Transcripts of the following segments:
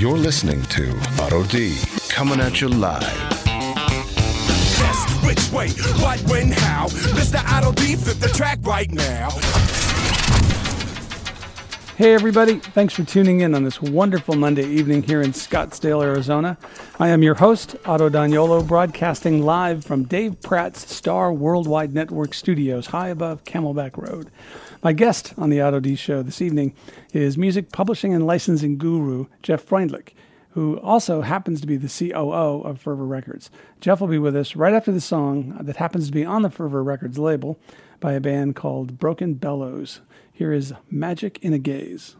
You're listening to Otto D coming at you live. Yes, which way, what, when, how? Mr. Otto D, flip the track right now. Hey, everybody. Thanks for tuning in on this wonderful Monday evening here in Scottsdale, Arizona. I am your host, Otto D'Agnolo, broadcasting live from Dave Pratt's Star Worldwide Network studios high above Camelback Road. My guest on the Otto D Show this evening is music publishing and licensing guru Jeff Freundlich, who also happens to be the COO of Fervor Records. Jeff will be with us right after the song that happens to be on the Fervor Records label by a band called Broken Bellows. Here is Magic in a Gaze.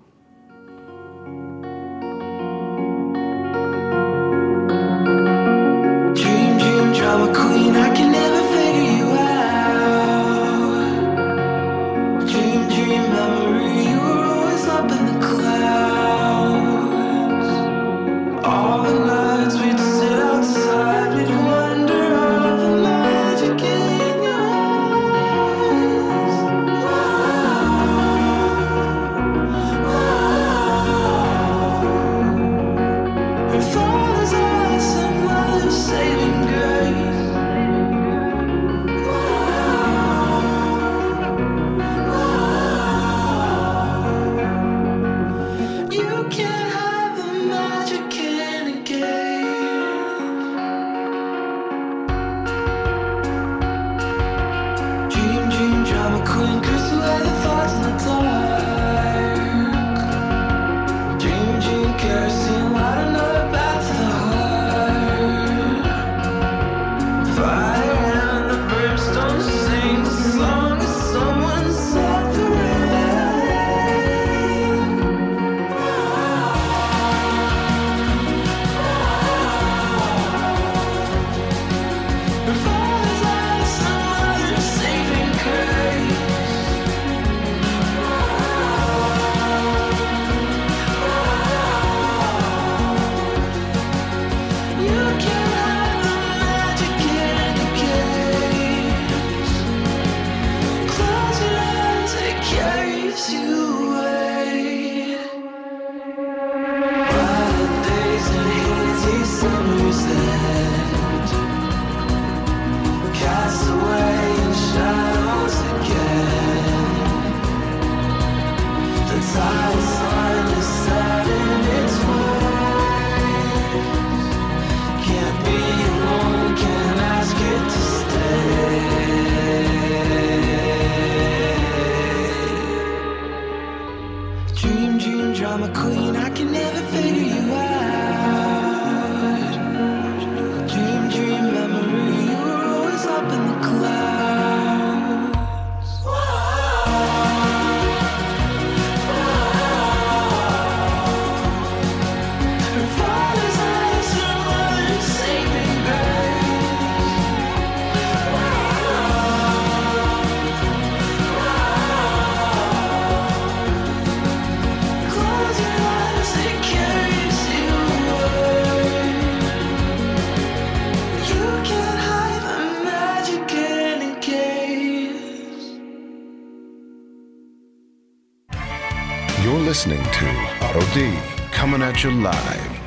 To Otto D coming at you live.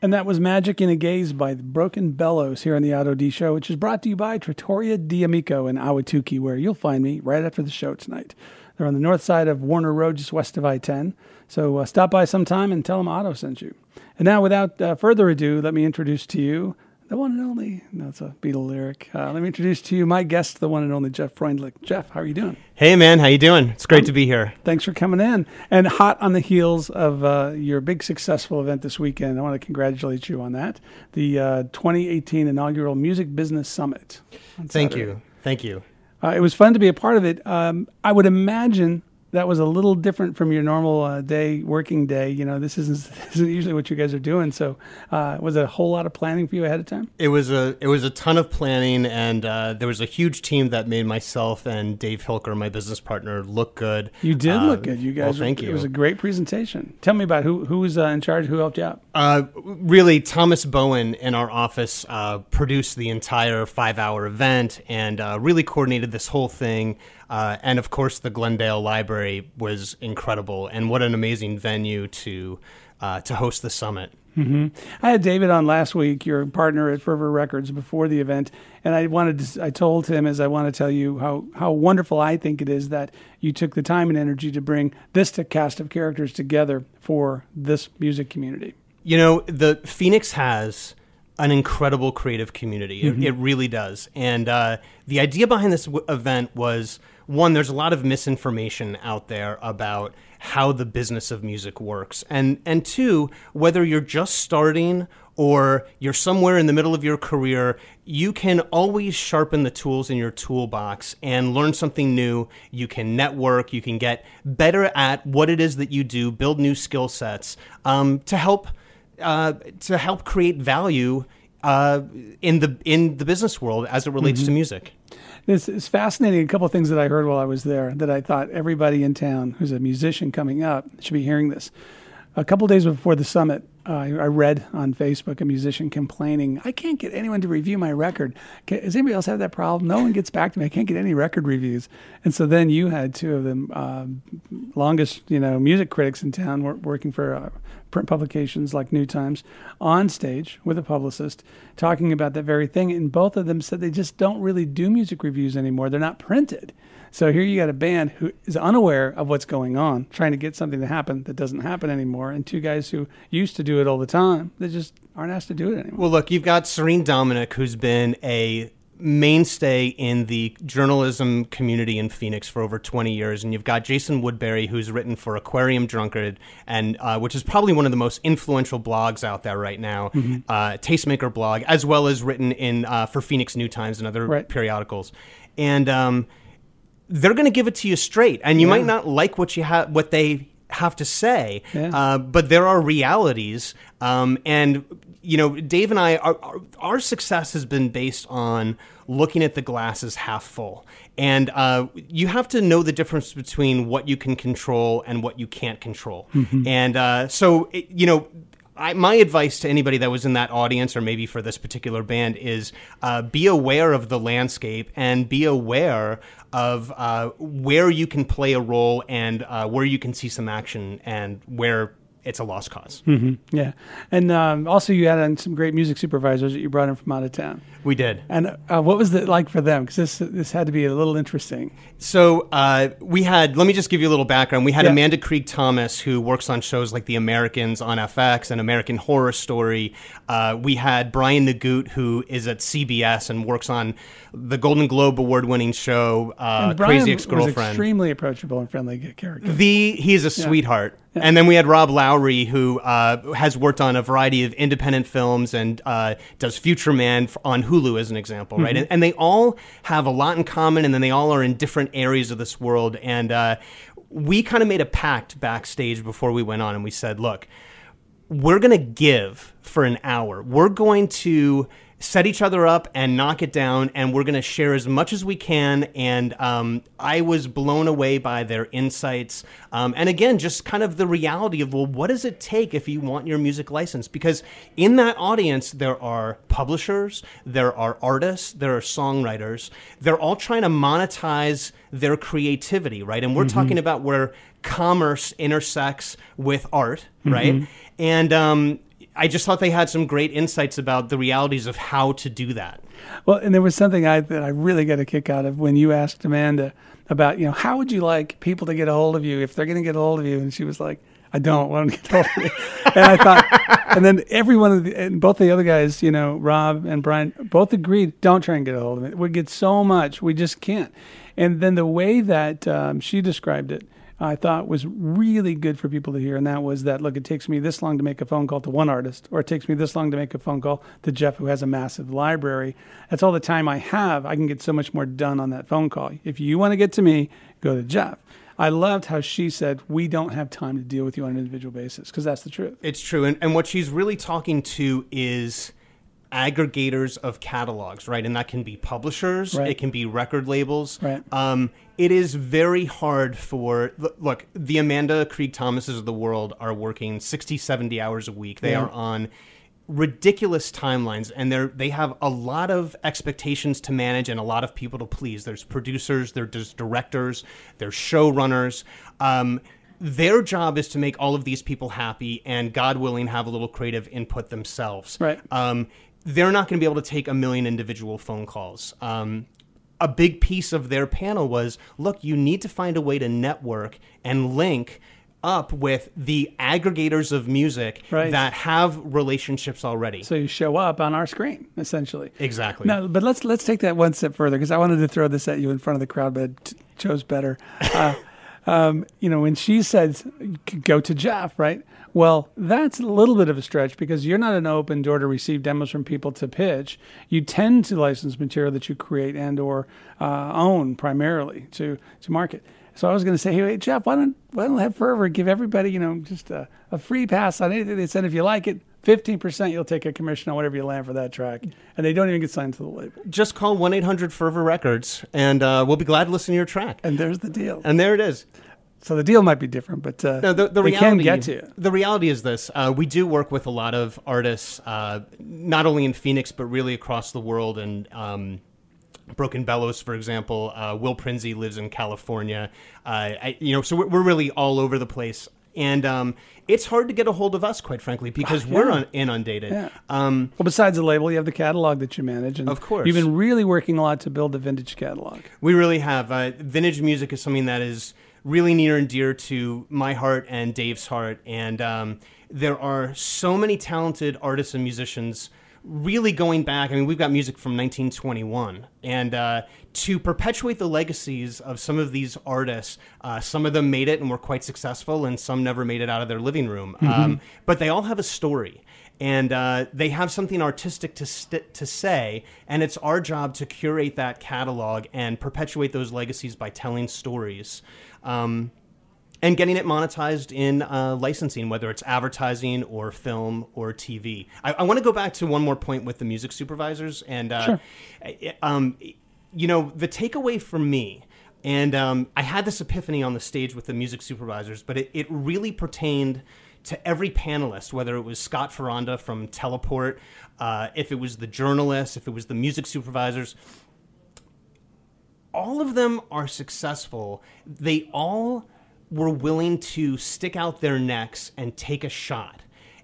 And that was Magic in a Gaze by Broken Bellows here on the Otto D Show, which is brought to you by Trattoria D'Amico in Ahwatukee, where you'll find me right after the show tonight. They're on the north side of Warner Road, just west of I 10. So uh, stop by sometime and tell them Otto sent you. And now, without uh, further ado, let me introduce to you the one and only, no, it's a Beatle lyric. Uh, let me introduce to you my guest, the one and only Jeff Freundlich. Jeff, how are you doing? Hey man, how you doing? It's great to be here. Thanks for coming in. And hot on the heels of uh, your big successful event this weekend, I want to congratulate you on that. The uh, 2018 inaugural Music Business Summit. Thank Saturday. you. Thank you. Uh, it was fun to be a part of it. Um, I would imagine that was a little different from your normal uh, day, working day. You know, this isn't, this isn't usually what you guys are doing. So, uh, was it a whole lot of planning for you ahead of time? It was a it was a ton of planning, and uh, there was a huge team that made myself and Dave Hilker, my business partner, look good. You did Uh, look good. You well, guys. were- you. It was a great presentation. Tell me about who who was uh, in charge. Who helped you out? Uh, really, Thomas Bowen in our office uh, produced the entire five hour event and uh, really coordinated this whole thing. Uh, and of course, the Glendale Library was incredible, and what an amazing venue to uh, to host the summit. I had David on last week, your partner at Fervor Records, before the event, and I wanted to. I told him as I want to tell you how how wonderful I think it is that you took the time and energy to bring this cast of characters together for this music community. You know, the Phoenix has an incredible creative community. It, it really does. And uh, the idea behind this w- event was one, there's a lot of misinformation out there about how the business of music works. And, and two, whether you're just starting or you're somewhere in the middle of your career, you can always sharpen the tools in your toolbox and learn something new. You can network, you can get better at what it is that you do, build new skill sets um, to help uh, to help create value uh, in the in the business world as it relates to music. This is fascinating. A couple of things that I heard while I was there that I thought everybody in town who's a musician coming up should be hearing this. A couple of days before the summit, uh, I read on Facebook a musician complaining, "I can't get anyone to review my record. Ca- Does anybody else have that problem? No one gets back to me. I can't get any record reviews." And so then you had two of the um, longest, you know, music critics in town working for uh, print publications like New Times on stage with a publicist talking about that very thing. And both of them said they just don't really do music reviews anymore. They're not printed. So here you got a band who is unaware of what's going on, trying to get something to happen that doesn't happen anymore, and two guys who used to do it all the time that just aren't asked to do it anymore. Well, look, you've got Serene Dominic, who's been a mainstay in the journalism community in Phoenix for over 20 years, and you've got Jason Woodbury, who's written for Aquarium Drunkard, and uh, which is probably one of the most influential blogs out there right now, uh, Tastemaker blog, as well as written in uh, for Phoenix New Times and other Right. periodicals, and um, they're going to give it to you straight, and you Yeah. might not like what you have, what they have to say, Yeah. uh, but there are realities, um, and you know, Dave and I, our, our, our success has been based on looking at the glasses half full, and uh, you have to know the difference between what you can control and what you can't control, and uh, so it, you know. I, my advice to anybody that was in that audience, or maybe for this particular band, is uh, be aware of the landscape and be aware of uh, where you can play a role and uh, where you can see some action and where it's a lost cause. Yeah, and um, also you had on some great music supervisors that you brought in from out of town. We did. And uh, what was it like for them? Because this this had to be a little interesting. So uh, we had. Let me just give you a little background. We had Yeah. Amanda Krieg Thomas, who works on shows like The Americans on FX and American Horror Story. Uh, we had Brian Nagut, who is at CBS and works on the Golden Globe award-winning show uh, Crazy Ex-Girlfriend. extremely approachable and friendly character. The he's a sweetheart. And then we had Rob Lowry, who uh, has worked on a variety of independent films and uh, does Future Man on Hulu, as an example, right? And, and they all have a lot in common, and then they all are in different areas of this world. And uh, we kind of made a pact backstage before we went on, and we said, look, we're going to give for an hour. We're going to set each other up and knock it down, and we're going to share as much as we can. And um, I was blown away by their insights. Um, and again, just kind of the reality of, well, what does it take if you want your music license? Because in that audience, there are publishers, there are artists, there are songwriters. They're all trying to monetize their creativity, right? And we're talking about where commerce intersects with art, right? And um, I just thought they had some great insights about the realities of how to do that. Well, and there was something I that I really got a kick out of when you asked Amanda about, you know, how would you like people to get a hold of you if they're going to get a hold of you, and she was like, "I don't want to get a hold of you. and I thought, and then every one of the, and both the other guys, you know, Rob and Brian, both agreed, "Don't try and get a hold of me. We get so much, we just can't." And then the way that um, she described it. I thought was really good for people to hear, and that was that look, it takes me this long to make a phone call to one artist, or it takes me this long to make a phone call to Jeff, who has a massive library. That's all the time I have. I can get so much more done on that phone call. If you want to get to me, go to Jeff. I loved how she said, We don't have time to deal with you on an individual basis, because that's the truth. It's true. And, and what she's really talking to is aggregators of catalogs, right? And that can be publishers, Right. it can be record labels. Right. Um, it is very hard for, look, the Amanda Krieg Thomases of the world are working 60, 70 hours a week. They Yeah. are on ridiculous timelines and they're they have a lot of expectations to manage and a lot of people to please there's producers there's directors there's showrunners um, their job is to make all of these people happy and god willing have a little creative input themselves Right. um, they're not going to be able to take a million individual phone calls um, a big piece of their panel was look you need to find a way to network and link up with the aggregators of music Right. that have relationships already So you show up on our screen, essentially. Exactly. No, but let's let's take that one step further because I wanted to throw this at you in front of the crowd, but I t- chose better. Uh, um, you know, when she said go to Jeff, right? Well, that's a little bit of a stretch because you're not an open door to receive demos from people to pitch. You tend to license material that you create and or uh, own primarily to to market. So I was going to say, hey, wait, Jeff, why don't why don't have Fervor give everybody, you know, just a, a free pass on anything they send If you like it, fifteen percent, you'll take a commission on whatever you land for that track, and they don't even get signed to the label. just call 1-800-fervor records and uh, we'll be glad to listen to your track And there's the deal. and there it is So the deal might be different, but uh, No, the, the reality, can get to you. The reality is this: uh, we do work with a lot of artists, uh, not only in Phoenix but really across the world. And um, Broken Bellows, for example, uh, Will Prinzi lives in California. Uh, I, you know, so we're, we're really all over the place. And um, it's hard to get a hold of us, quite frankly, because we're un- inundated. Yeah. Um, Well, besides the label, you have the catalog that you manage, and Of course. you've been really working a lot to build the vintage catalog. We really have. Uh, vintage music is something that is really near and dear to my heart and Dave's heart. And um, there are so many talented artists and musicians really going back. I mean, we've got music from 1921. And uh, to perpetuate the legacies of some of these artists, uh, some of them made it and were quite successful, and some never made it out of their living room. Um, but they all have a story and uh, they have something artistic to st- to say, and it's our job to curate that catalog and perpetuate those legacies by telling stories. Um, and getting it monetized in uh, licensing, whether it's advertising or film or TV. I, I want to go back to one more point with the music supervisors, and uh, Sure. Um, you know, the takeaway for me, and um, I had this epiphany on the stage with the music supervisors, but it, it really pertained to every panelist, whether it was Scott Ferranda from Teleport, uh, if it was the journalists, if it was the music supervisors all of them are successful. They all were willing to stick out their necks and take a shot.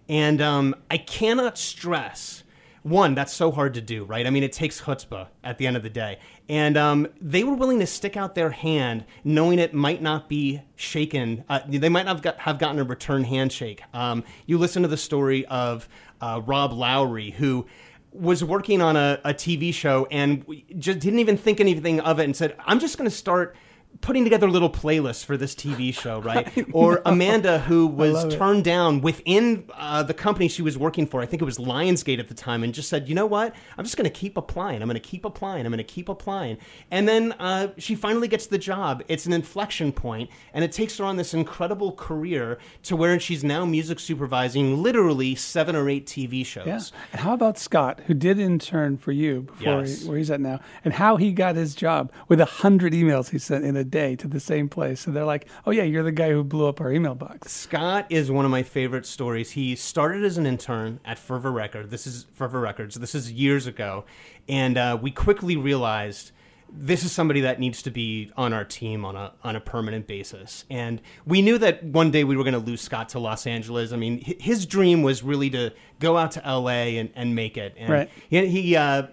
And um, I cannot stress one, that's so hard to do, right? I mean, it takes chutzpah at the end of the day. And um, they were willing to stick out their hand, knowing it might not be shaken. Uh, they might not have, got, have gotten a return handshake. Um, you listen to the story of uh, Rob Lowry, who was working on a, a TV show and just didn't even think anything of it and said, I'm just going to start putting together little playlists for this TV show, right? or Amanda, who was love it. turned down within uh, the company she was working for, I think it was Lionsgate at the time, and just said, you know what? I'm just going to keep applying. I'm going to keep applying. I'm going to keep applying. And then uh, she finally gets the job. It's an inflection point, and it takes her on this incredible career to where she's now music supervising literally seven or eight TV shows. Yeah. And how about Scott, who did intern for you before Yes. he, where he's at now, and how he got his job with a hundred emails he sent in a day to the same place. So they're like, "Oh yeah, you're the guy who blew up our email box." Scott is one of my favorite stories. He started as an intern at Fervor Record. This is Fervor Records. This is years ago, and uh, we quickly realized this is somebody that needs to be on our team on a on a permanent basis. And we knew that one day we were going to lose Scott to Los Angeles. I mean, his dream was really to go out to L.A. and, and make it. And Right. He, he uh,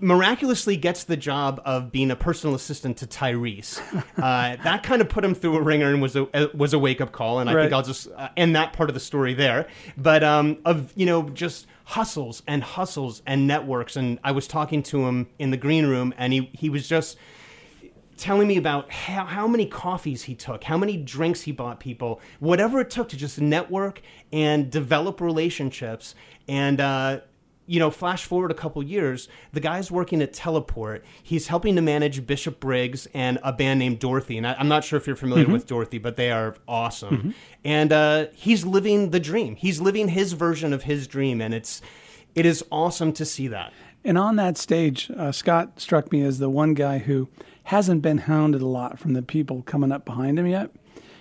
miraculously gets the job of being a personal assistant to Tyrese. Uh, that kind of put him through a ringer and was a uh, was a wake up call. And I Right. think I'll just uh, end that part of the story there. But um, of you know just hustles and hustles and networks. And I was talking to him in the green room, and he he was just telling me about how, how many coffees he took, how many drinks he bought people, whatever it took to just network and develop relationships. And, uh, you know, flash forward a couple years, the guy's working at Teleport. He's helping to manage Bishop Briggs and a band named Dorothy. And I, I'm not sure if you're familiar with Dorothy, but they are awesome. And uh, he's living the dream. He's living his version of his dream. And it's, it is awesome to see that. And on that stage, uh, Scott struck me as the one guy who hasn't been hounded a lot from the people coming up behind him yet.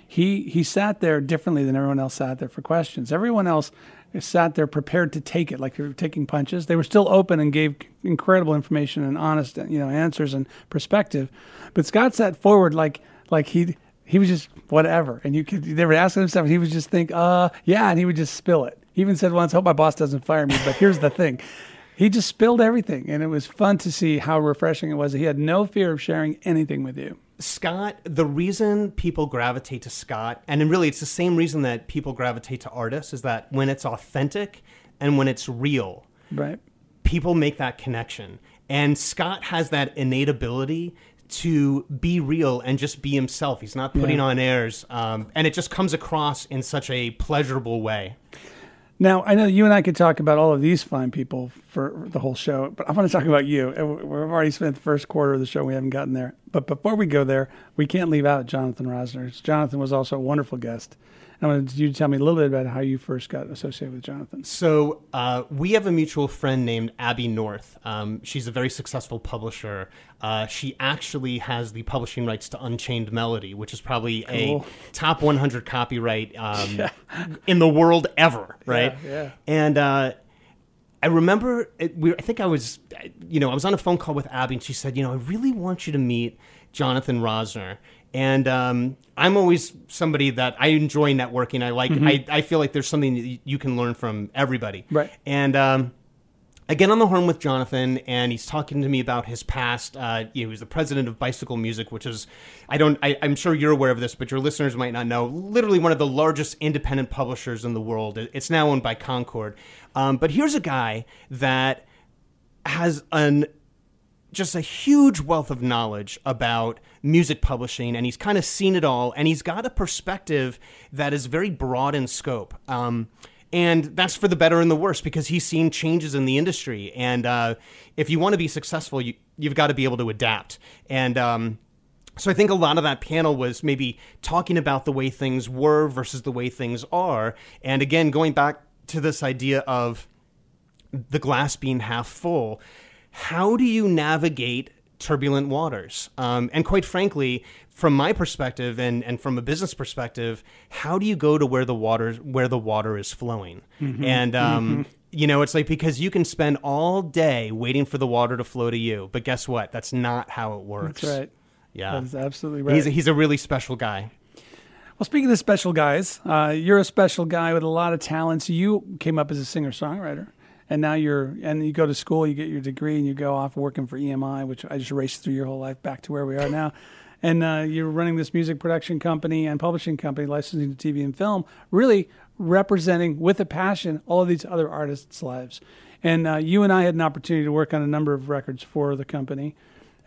He he sat there differently than everyone else sat there for questions. Everyone else sat there prepared to take it, like they were taking punches. They were still open and gave incredible information and honest, you know, answers and perspective. But Scott sat forward like like he he was just whatever, and you could they were asking him stuff, and he would just think, uh, yeah, and he would just spill it. He even said once, "Hope my boss doesn't fire me." But here's the thing. He just spilled everything, and it was fun to see how refreshing it was. He had no fear of sharing anything with you. Scott, the reason people gravitate to Scott, and really it's the same reason that people gravitate to artists, is that when it's authentic and when it's real, Right. people make that connection. And Scott has that innate ability to be real and just be himself. He's not putting Yeah. on airs, um, and it just comes across in such a pleasurable way. Now, I know you and I could talk about all of these fine people for the whole show, but I want to talk about you. We've already spent the first quarter of the show. We haven't gotten there. But before we go there, we can't leave out Jonathan Rosner. Jonathan was also a wonderful guest. I wanted you to tell me a little bit about how you first got associated with Jonathan. So uh, we have a mutual friend named Abby North. Um, she's a very successful publisher. Uh, she actually has the publishing rights to Unchained Melody, which is probably Cool. a top 100 copyright um, in the world ever, right? yeah. And uh, I remember, it, we, I think I was, you know, I was on a phone call with Abby, and she said, you know, I really want you to meet Jonathan Rosner. And um, I'm always somebody that I enjoy networking. I like. I, I feel like there's something that you can learn from everybody. Right. And um, I get on the horn with Jonathan, and he's talking to me about his past. Uh, he was the president of Bicycle Music, which is, I don't, I, I'm sure you're aware of this, but your listeners might not know. Literally one of the largest independent publishers in the world. It's now owned by Concord. Um, but here's a guy that has an just a huge wealth of knowledge about music publishing, and he's kind of seen it all, and he's got a perspective that is very broad in scope. Um, and that's for the better and the worse because he's seen changes in the industry. And uh, if you want to be successful, you, you've got to be able to adapt. And um, so I think a lot of that panel was maybe talking about the way things were versus the way things are. And again, going back to this idea of the glass being half full, how do you navigate turbulent waters? Um, and quite frankly, from my perspective and, and from a business perspective, how do you go to where the water where the water is flowing? And um, you know, it's like because you can spend all day waiting for the water to flow to you, but guess what? That's not how it works. That's right. Yeah, That is absolutely right. he's a, he's a really special guy. Well, speaking of special guys, uh, you're a special guy with a lot of talents. You came up as a singer songwriter, and now you're and you go to school, you get your degree, and you go off working for EMI, which I just raced through your whole life back to where we are now. And uh, you're running this music production company and publishing company, licensing to TV and film, really representing with a passion all of these other artists' lives. And uh, you and I had an opportunity to work on a number of records for the company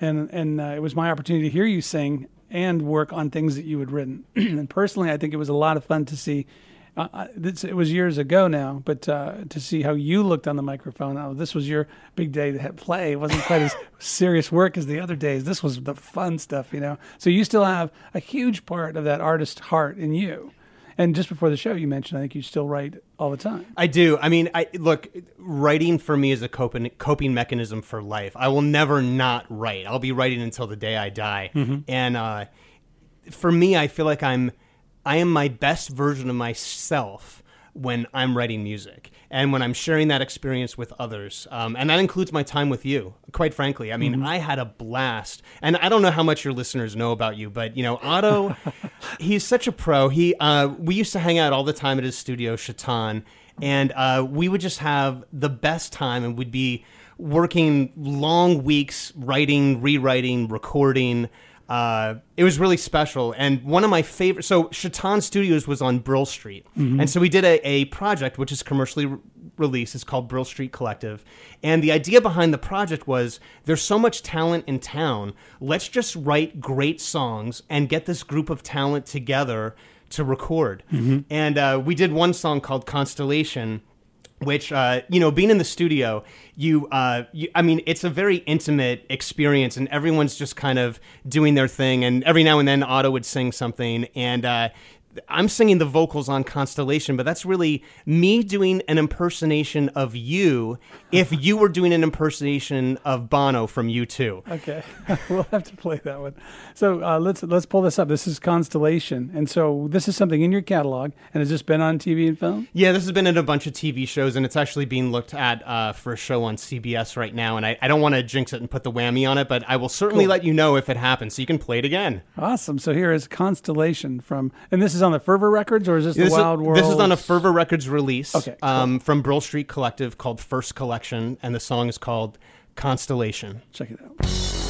and and uh, it was my opportunity to hear you sing and work on things that you had written. and personally, I think it was a lot of fun to see. Uh, this, it was years ago now, but uh, to see how you looked on the microphone. Oh, this was your big day to play. It wasn't quite as serious work as the other days. This was the fun stuff, you know. So you still have a huge part of that artist heart in you. And just before the show, you mentioned I think you still write all the time. I do. I mean, I look. Writing for me is a coping coping mechanism for life. I will never not write. I'll be writing until the day I die. And uh, for me, I feel like I'm I am my best version of myself when I'm writing music and when I'm sharing that experience with others. Um, and that includes my time with you, quite frankly. I mean, I had a blast. And I don't know how much your listeners know about you, but, you know, Otto, he's such a pro. He, uh, we used to hang out all the time at his studio, Chaton, and uh, we would just have the best time and we'd be working long weeks, writing, rewriting, recording. Uh, it was really special. And one of my favorite, so Chaton Studios was on Brill Street. And so we did a, a project which is commercially re- released. It's called Brill Street Collective. And the idea behind the project was there's so much talent in town. Let's just write great songs and get this group of talent together to record. And uh, we did one song called Constellation which uh, you know being in the studio you, uh, you i mean it's a very intimate experience and everyone's just kind of doing their thing and every now and then otto would sing something and uh, I'm singing the vocals on Constellation, but that's really me doing an impersonation of you if you were doing an impersonation of Bono from U2. Okay, we'll have to play that one. So uh, let's let's pull this up. This is Constellation, and so this is something in your catalog, and has this been on TV and film? Yeah, this has been in a bunch of TV shows, and it's actually being looked at uh, for a show on CBS right now. And I, I don't want to jinx it and put the whammy on it, but I will certainly Cool. let you know if it happens, so you can play it again. Awesome. So here is Constellation from, and this is on the Fervor Records, or is this, This, the Wild is, World? this is on a Fervor Records release Okay, cool. um, from Brill Street Collective called First Collection, and the song is called Constellation. Check it out.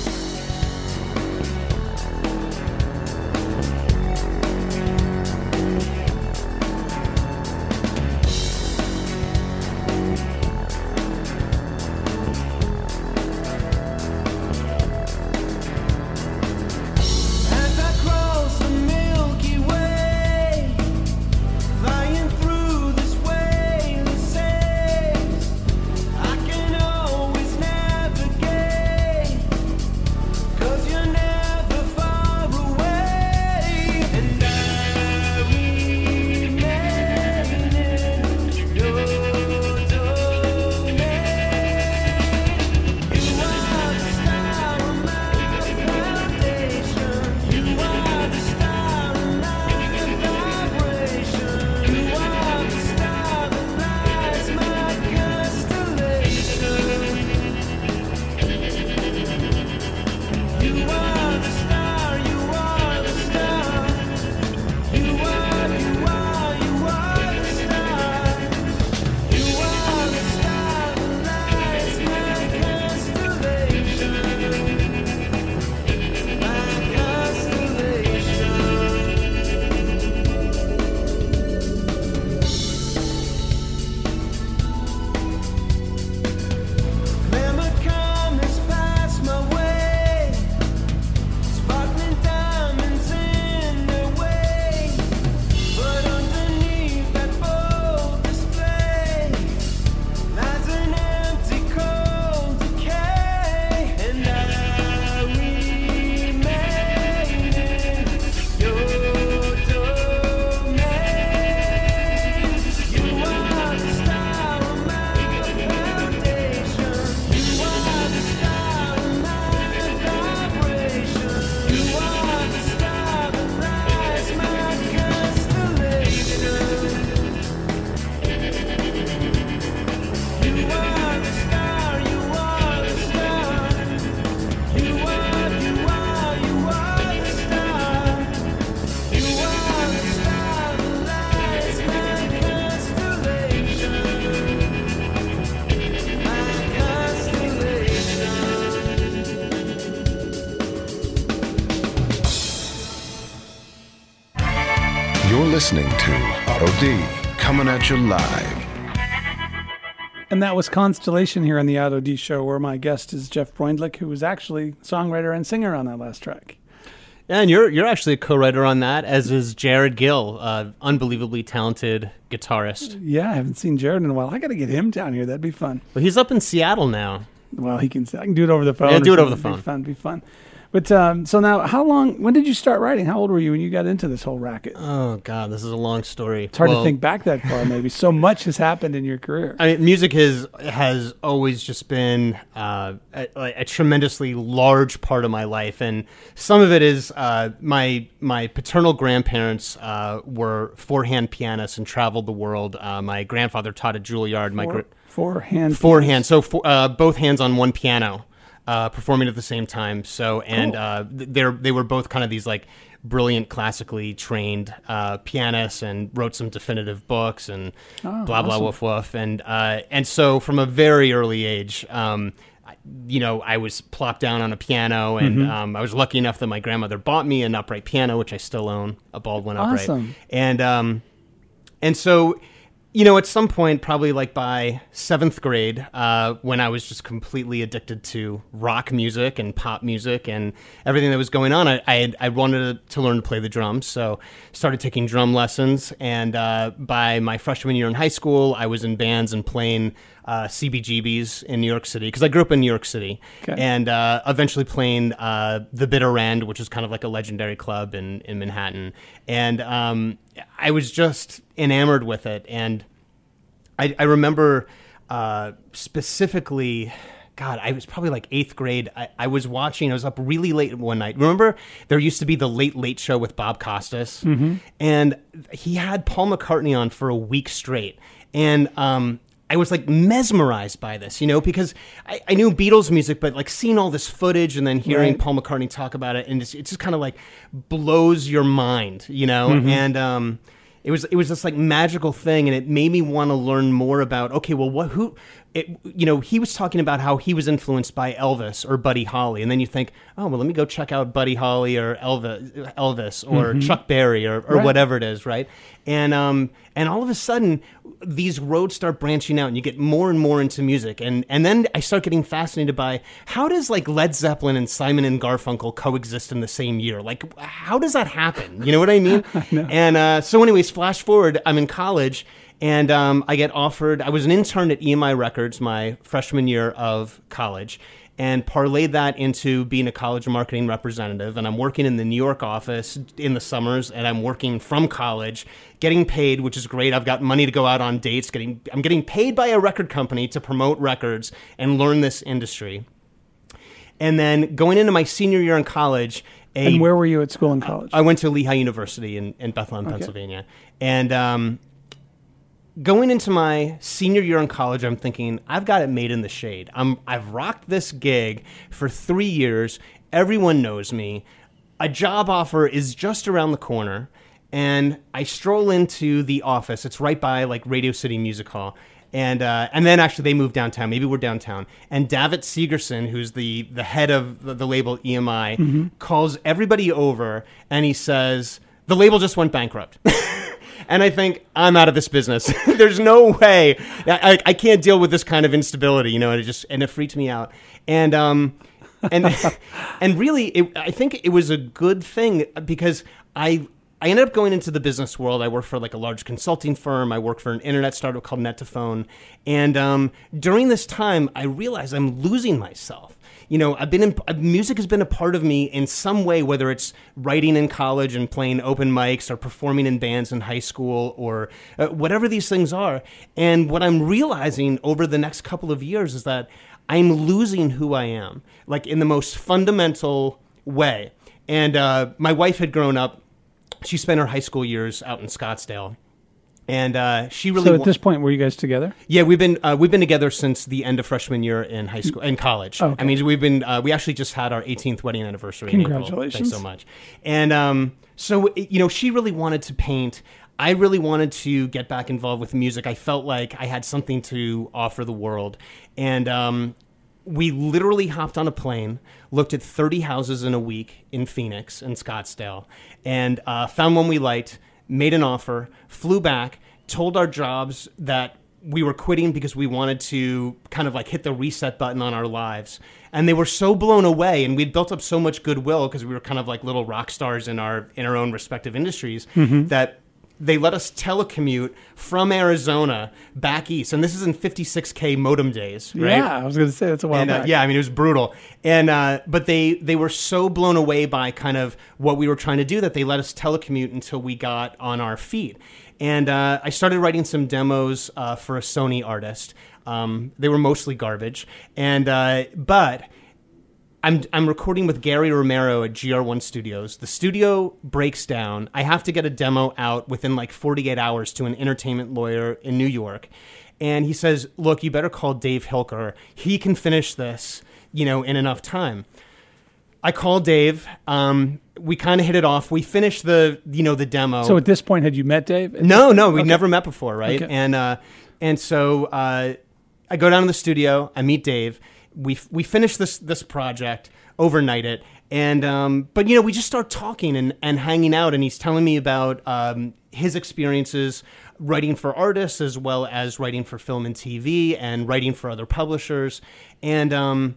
You're listening to Otto D coming at you live. And that was Constellation here on the Otto D Show, where my guest is Jeff Freundlich, who was actually songwriter and singer on that last track. And you're you're actually a co-writer on that, as is Jared Gill, uh, unbelievably talented guitarist. Yeah, I haven't seen Jared in a while. I got to get him down here. That'd be fun. But he's up in Seattle now. Well, he can. I can do it over the phone. Yeah, or do it over the phone. Be fun. Be fun. But um, so now, how long? When did you start writing? How old were you when you got into this whole racket? Oh God, this is a long story. It's hard Well, to think back that far. Maybe so much has happened in your career. I mean, music has has always just been uh, a, a tremendously large part of my life, and some of it is uh, my my paternal grandparents uh, were four hand pianists and traveled the world. Uh, my grandfather taught at Juilliard. My Four, gr- four hand. four hands, so four, uh, both hands on one piano, uh, performing at the same time. So, and Cool. uh, they're they were both kind of these like brilliant classically trained uh, pianists and wrote some definitive books and Oh, blah blah awesome. woof woof and uh, and so from a very early age. Um, I- you know, I was plopped down on a piano, and Mm-hmm. um, I was lucky enough that my grandmother bought me an upright piano, which I still own, a Baldwin upright. Awesome. And um, and so, you know, at some point, probably like by seventh grade, uh, when I was just completely addicted to rock music and pop music and everything that was going on, I I, had, I wanted to, learn to play the drums. So started taking drum lessons. And uh, by my freshman year in high school, I was in bands and playing uh, CBGBs in New York City because I grew up in New York City, Okay. and uh, eventually playing uh, the Bitter End, which is kind of like a legendary club in in Manhattan, and um, I was just enamored with it, and I, I remember uh, specifically. God, I was probably like eighth grade. I, I was watching. I was up really late one night. Remember, there used to be the Late Late Show with Bob Costas, and he had Paul McCartney on for a week straight, and um, I was like mesmerized by this, you know, because I, I knew Beatles music, but like seeing all this footage and then hearing Right. Paul McCartney talk about it, and it's, it just kind of like blows your mind, you know, and um, it was it was this like magical thing, and it made me want to learn more about okay, well, what who. It, you know, he was talking about how he was influenced by Elvis or Buddy Holly, and then you think, oh well, let me go check out Buddy Holly or Elvis, Elvis or Chuck Berry or, or Right. whatever it is, right? And um, and all of a sudden, these roads start branching out, and you get more and more into music, and and then I start getting fascinated by how does like Led Zeppelin and Simon and Garfunkel coexist in the same year? Like, how does that happen? You know what I mean? And uh, so, anyways, flash forward, I'm in college. And um, I get offered. I was an intern at EMI Records my freshman year of college, and parlayed that into being a college marketing representative. And I'm working in the New York office in the summers, and I'm working from college, getting paid, which is great. I've got money to go out on dates. Getting, I'm getting paid by a record company to promote records and learn this industry. And then going into my senior year in college, a And where were you at school in college? I went to Lehigh University in, in Bethlehem, Pennsylvania. And um, going into my senior year in college, I'm thinking, I've got it made in the shade. I'm, I've rocked this gig for three years. Everyone knows me. A job offer is just around the corner. And I stroll into the office. It's right by like Radio City Music Hall. And uh, and then actually they moved downtown. Maybe we're downtown. And David Segerson, who's the the head of the, the label EMI, calls everybody over and he says the label just went bankrupt. and I think I'm out of this business. There's no way I, I, can't deal with this kind of instability, you know. And it just and it freaked me out. And um, and and really, it, I think it was a good thing because I. I ended up going into the business world. I worked for like a large consulting firm. I worked for an internet startup called Net2Phone. And um, during this time, I realized I'm losing myself you know, I've been in uh, music has been a part of me in some way, whether it's writing in college and playing open mics or performing in bands in high school or uh, whatever these things are. And what I'm realizing over the next couple of years is that I'm losing who I am, like in the most fundamental way. And uh, my wife had grown up. She spent her high school years out in Scottsdale. And uh, she really so at wa- this point, were you guys together? yeah, we've been uh, we've been together since the end of freshman year in high school in college. Oh, Okay. I mean, we've been uh, we actually just had our 18th wedding anniversary. Congratulations. Thanks so much. And um, so you know, she really wanted to paint. I really wanted to get back involved with music. I felt like I had something to offer the world, and um, we literally hopped on a plane, looked at 30 houses in a week in Phoenix and Scottsdale, and uh, found one we liked, made an offer, flew back, told our jobs that we were quitting because we wanted to kind of like hit the reset button on our lives. And they were so blown away, and we'd built up so much goodwill because we were kind of like little rock stars in our in our own respective industries mm-hmm. that they let us telecommute from Arizona back east. And this is in 56k modem days, right? Yeah, I was going to say that's a while and uh, yeah, I mean it was brutal. And uh, but they they were so blown away by kind of what we were trying to do that they let us telecommute until we got on our feet. And uh, I started writing some demos uh, for a Sony artist. Um, they were mostly garbage, and uh, but. I'm, I'm recording with Gary Romero at GR1 Studios. The studio breaks down. I have to get a demo out within like 48 hours to an entertainment lawyer in New York. And he says, Look, you better call Dave Hilker. He can finish this, you know, in enough time. I called Dave. Um, we kind of hit it off. We finished the, you know, the demo. So at this point, had you met Dave? No, no, we'd never met before, right? Okay. And uh, and so uh, I go down to the studio. I meet Dave. We we finish this this project, overnight it, and um, but you know we just start talking and and hanging out, and he's telling me about um, his experiences writing for artists as well as writing for film and TV and writing for other publishers, and. Um,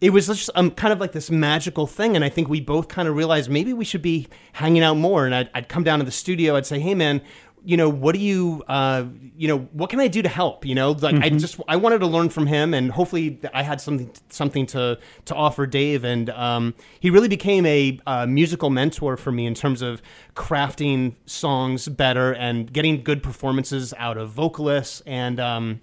it was just um, kind of like this magical thing. And I think we both kind of realized maybe we should be hanging out more. And I'd, I'd come down to the studio, I'd say, hey, man, you know, what do you, uh, you know, what can I do to help? You know, like I just, I wanted to learn from him, and hopefully, I had something, something to to offer Dave, and um, he really became a uh, musical mentor for me in terms of crafting songs better and getting good performances out of vocalists, and um,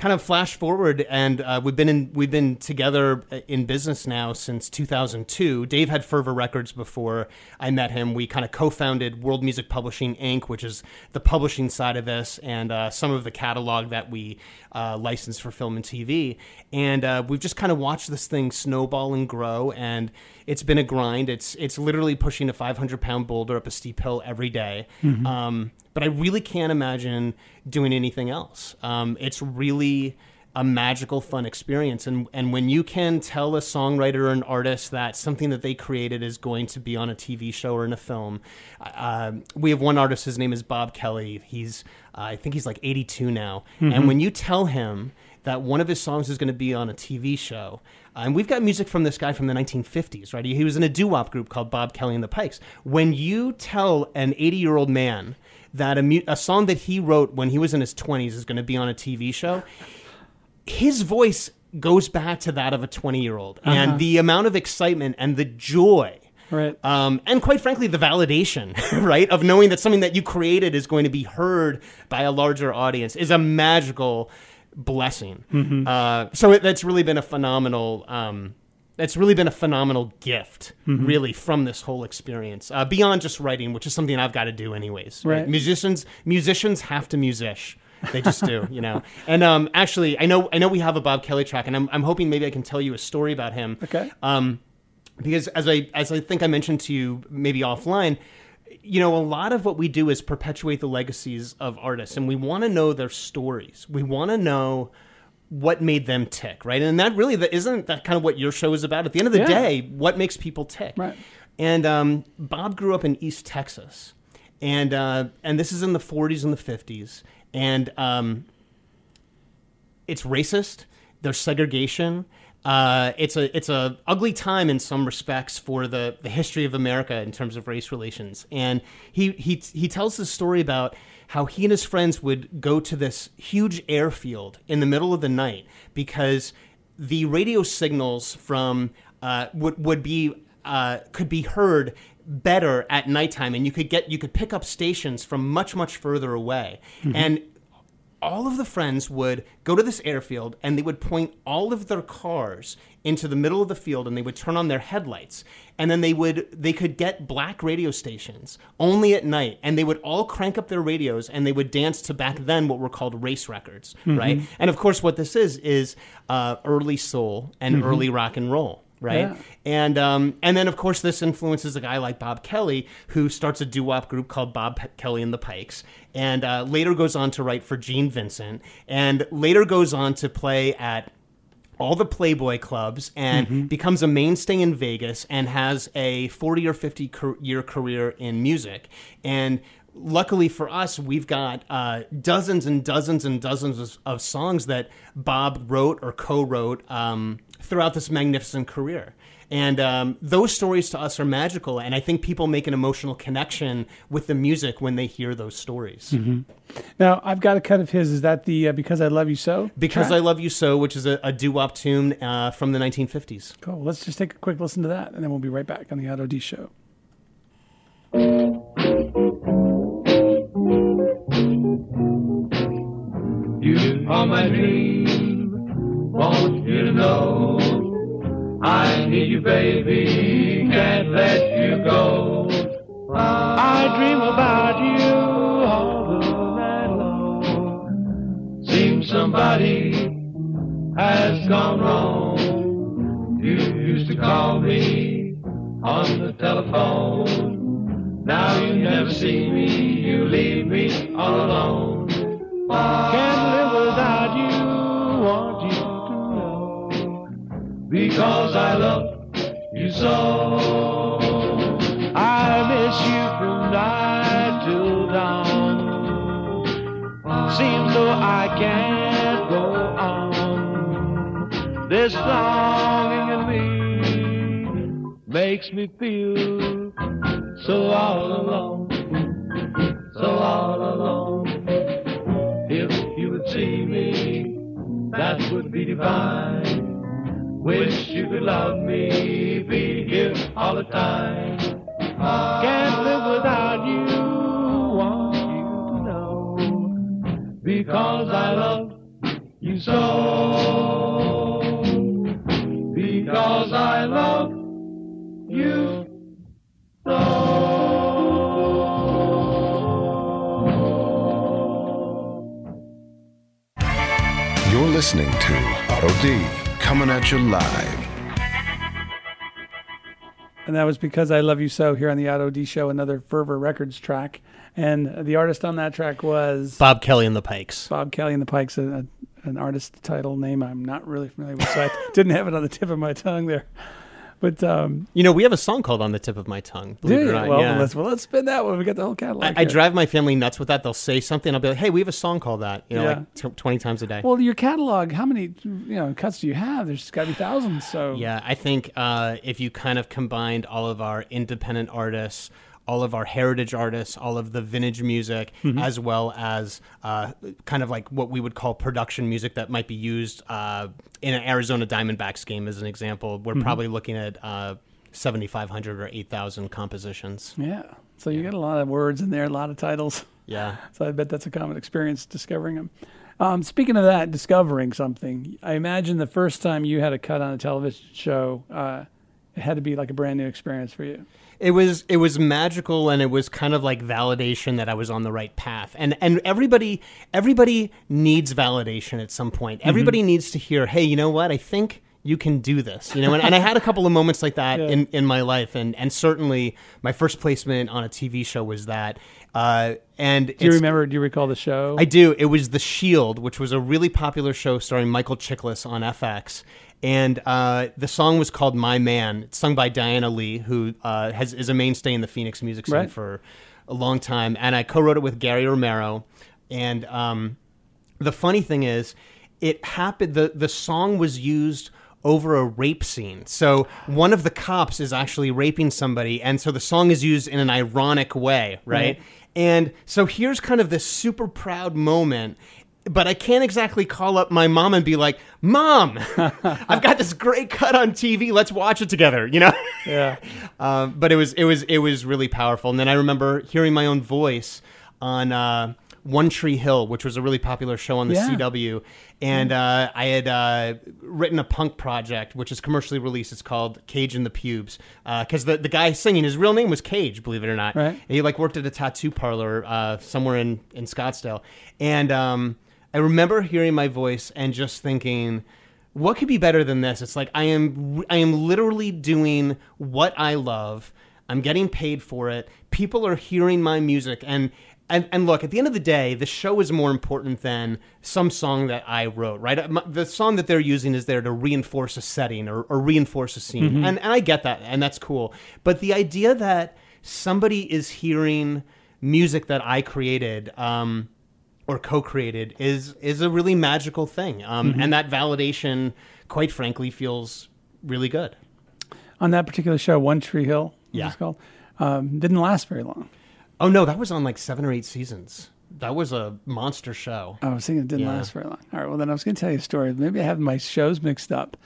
kind of flash forward and uh, we've been in we've been together in business now since 2002 dave had fervor records before i met him. We kind of co-founded world music publishing inc. which is the publishing side of this and uh, some of the catalog that we uh, license for film and tv and uh, we've just kind of watched this thing snowball and grow and it's been a grind it's it's literally pushing a 500 pound boulder up a steep hill every day. Um, but I really can't imagine doing anything else. Um, it's really a magical, fun experience. And and when you can tell a songwriter or an artist that something that they created is going to be on a TV show or in a film, uh, we have one artist. His name is Bob Kelly. He's uh, I think he's like 82 now. And when you tell him that one of his songs is going to be on a TV show. And we've got music from this guy from the 1950s, right? He, was in a doo wop group called Bob Kelly and the Pikes. When you tell an 80 year old man that a, mu- a song that he wrote when he was in his 20s is going to be on a TV show, his voice goes back to that of a 20 year old. And the amount of excitement and the joy. Right. Um, and quite frankly, the validation, right, of knowing that something that you created is going to be heard by a larger audience is a magical blessing. Uh, so it, that's really been a phenomenal. Um, that's really been a phenomenal gift, really, from this whole experience. Uh, beyond just writing, which is something I've got to do anyways. Right. Musicians, musicians have to musish. They just do, you know. And um, actually, I know, I know we have a Bob Kelly track, and I'm, I'm hoping maybe I can tell you a story about him. Okay. Um, because as I as I think I mentioned to you maybe offline, you know, a lot of what we do is perpetuate the legacies of artists, and we want to know their stories. We want to know what made them tick, right? And that really that isn't that kind of what your show is about. At the end of the Yeah. day, what makes people tick? Right. And um, Bob grew up in East Texas, and uh, and this is in the 40s and the 50s, and um, it's racist. There's segregation. Uh, it's a it's a ugly time in some respects for the, the history of America in terms of race relations. And he he he tells this story about how he and his friends would go to this huge airfield in the middle of the night because the radio signals from uh, would would be uh, could be heard better at nighttime, and you could get you could pick up stations from much much further away, and all of the friends would go to this airfield and they would point all of their cars into the middle of the field and they would turn on their headlights. And then they would they could get black radio stations only at night and they would all crank up their radios and they would dance to back then what were called race records right? And of course what this is is uh, early soul and early rock and roll right? Yeah. And um, and then of course this influences a guy like Bob Kelly, who starts a doo wop group called Bob Kelly and the Pikes, and uh, later goes on to write for Gene Vincent, and later goes on to play at all the Playboy clubs and becomes a mainstay in Vegas and has a 40 or 50 car- year career in music. And luckily for us, we've got uh, dozens and dozens and dozens of, of songs that Bob wrote or co wrote um, throughout this magnificent career. And um, those stories to us are magical, and I think people make an emotional connection with the music when they hear those stories. Now I've got a cut of his. Is that the uh, "Because I Love You So"? Because track? I Love You So, which is a, a doo wop tune uh, from the 1950s. Cool. Let's just take a quick listen to that, and then we'll be right back on the Otto D Show. You are my dream. You know I need you, baby. Can't let you go. I dream about you all the night long. Seems somebody has gone wrong. You used to call me on the telephone. Now you never see me. You leave me all alone. Can't live because I love you so. I miss you from night till dawn. Seems though I can't go on. This longing in me makes me feel so all alone, so all alone. If you would see me, that would be divine. Wish you could love me, be here all the time. I can't live without you, want you to know. Because I love you so. Because I love you so. You're listening to Otto D coming at you live. And that was because I Love You So here on the Otto D Show, another Fervor Records track. And the artist on that track was Bob Kelly and the Pikes. Bob Kelly and the Pikes, a, a, an artist title name I'm not really familiar with, so I didn't have it on the tip of my tongue there. But um, You know, we have a song called "On the Tip of My Tongue." believe it or not. well, yeah. let's well let's spin that one. We got the whole catalog. I, I drive my family nuts with that. They'll say something, I'll be like, "Hey, we have a song called that." You know, Yeah. like t- twenty times a day. Well, your catalog, how many you know cuts do you have? There's got to be thousands. So Yeah, I think uh, if you kind of combined all of our independent artists, all of our heritage artists, all of the vintage music, Mm-hmm. as well as uh, kind of like what we would call production music that might be used uh, in an Arizona Diamondbacks game, as an example, we're Mm-hmm. probably looking at uh, 7,500 or 8,000 compositions. yeah. So you get a lot of words in there, a lot of titles. Yeah. So I bet that's a common experience discovering them. Um, speaking of that, discovering something, I imagine the first time you had a cut on a television show, uh, it had to be like a brand new experience for you. It was it was magical and it was kind of like validation that I was on the right path. And and everybody everybody needs validation at some point. Everybody needs to hear, "Hey, you know what? I think you can do this." You know, and, and I had a couple of moments like that Yeah. in in my life and and certainly my first placement on a TV show was that. Uh and Do you remember? Do you recall the show? I do. It was The Shield, which was a really popular show starring Michael Chiklis on FX. And uh, the song was called "My Man." It's sung by Diana Lee, who uh, has is a mainstay in the Phoenix music scene Right. for a long time. And I co-wrote it with Gary Romero. And um, the funny thing is, it happened. the The song was used over a rape scene. So one of the cops is actually raping somebody, and so the song is used in an ironic way, right? Right. And so here's kind of this super proud moment. But I can't exactly call up my mom and be like, "Mom, I've got this great cut on TV. Let's watch it together." You know. yeah. Um, but it was it was it was really powerful. And then I remember hearing my own voice on uh, One Tree Hill, which was a really popular show on the Yeah. CW. And uh, I had uh, written a punk project, which is commercially released. It's called Cage in the Pubes, because the the guy singing his real name was Cage, believe it or not. Right. And he like worked at a tattoo parlor uh, somewhere in in Scottsdale, and um, I remember hearing my voice and just thinking what could be better than this? It's like I am I am literally doing what I love. I'm getting paid for it. People are hearing my music and and, and look, at the end of the day, the show is more important than some song that I wrote, right? The song that they're using is there to reinforce a setting or, or reinforce a scene. And, and I get that, and that's cool. But the idea that somebody is hearing music that I created, um, or co-created is is a really magical thing, um, and that validation, quite frankly, feels really good. On that particular show, One Tree Hill, Yeah. it's called, um, didn't last very long. Oh no, that was on like seven or eight seasons. That was a monster show. I was thinking it didn't Yeah. last very long. All right, well, then I was going to tell you a story. Maybe I have my shows mixed up.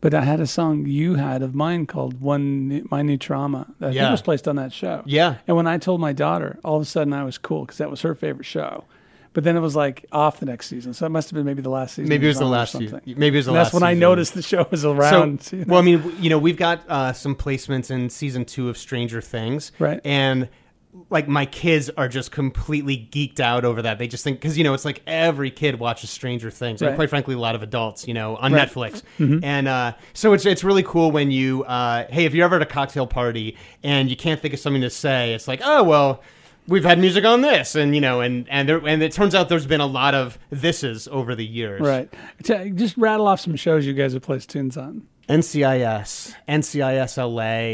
But I had a song you had of mine called "One My New Trauma" that Yeah. was placed on that show. Yeah. And when I told my daughter, all of a sudden I was cool because that was her favorite show. But then it was like off the next season, so it must have been maybe the last season. Maybe it was the last season. Maybe it was the And last. That's when I noticed the show was around. So, you know? well, I mean, you know, we've got uh, some placements in season two of Stranger Things, Right. And like my kids are just completely geeked out over that. They just think because you know it's like every kid watches Stranger Things, and quite frankly, a lot of adults, you know, on Right. Mm-hmm. Netflix. And uh, so it's it's really cool when you, uh, hey, if you're ever at a cocktail party and you can't think of something to say, it's like, oh well. We've had music on this, and you know, and and there, and it turns out there's been a lot of thises over the years. right. Just rattle off some shows you guys have placed tunes on. NCIS, NCIS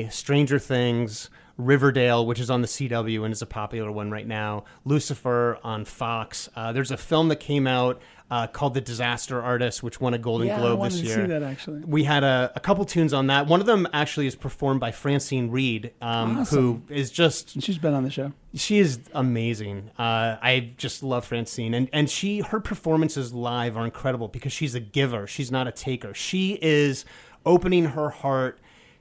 LA, Stranger Things, Riverdale, which is on the CW and is a popular one right now. Lucifer on Fox. Uh, there's a film that came out uh, called The Disaster Artist, which won a Golden Yeah, Globe this year. that, actually. We had a, a couple tunes on that. One of them actually is performed by Francine Reed, um, Awesome. who is just She's been on the show. she is amazing. Uh, I just love Francine, and and she her performances live are incredible because she's a giver. She's not a taker. She is opening her heart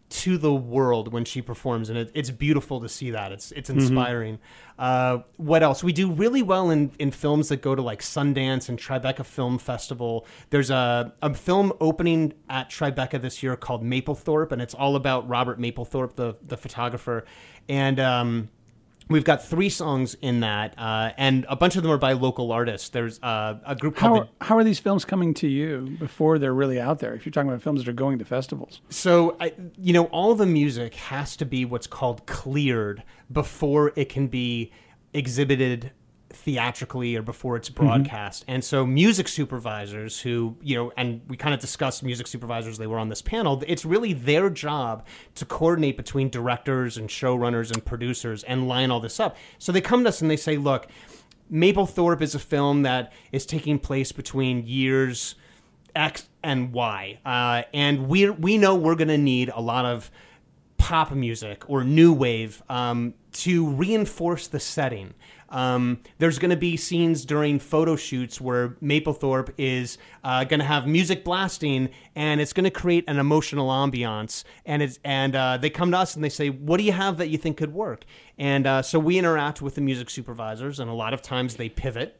to the world when she performs, and it, it's beautiful to see that. It's it's inspiring. Uh, what else? We do really well in in films that go to like Sundance and Tribeca Film Festival. There's a a film opening at Tribeca this year called Mapplethorpe, and it's all about Robert Mapplethorpe, the the photographer, and. Um, We've got three songs in that, uh, and a bunch of them are by local artists. There's uh, a group called How, the how are these films coming to you before they're really out there? If you're talking about films that are going to festivals, So, I, you know, all the music has to be what's called cleared before it can be exhibited theatrically or before it's broadcast. And so, music supervisors who, you know, and we kind of discussed music supervisors, they were on this panel. It's really their job to coordinate between directors and showrunners and producers and line all this up. So, they come to us and they say, look, Mapplethorpe is a film that is taking place between years X and Y, uh, and we we know we're going to need a lot of pop music or new wave um, to reinforce the setting. Um, there's going to be scenes during photo shoots where Mapplethorpe is uh, going to have music blasting, and it's going to create an emotional ambiance. And it's and uh, they come to us and they say, "What do you have that you think could work?" And uh, so we interact with the music supervisors, and a lot of times they pivot,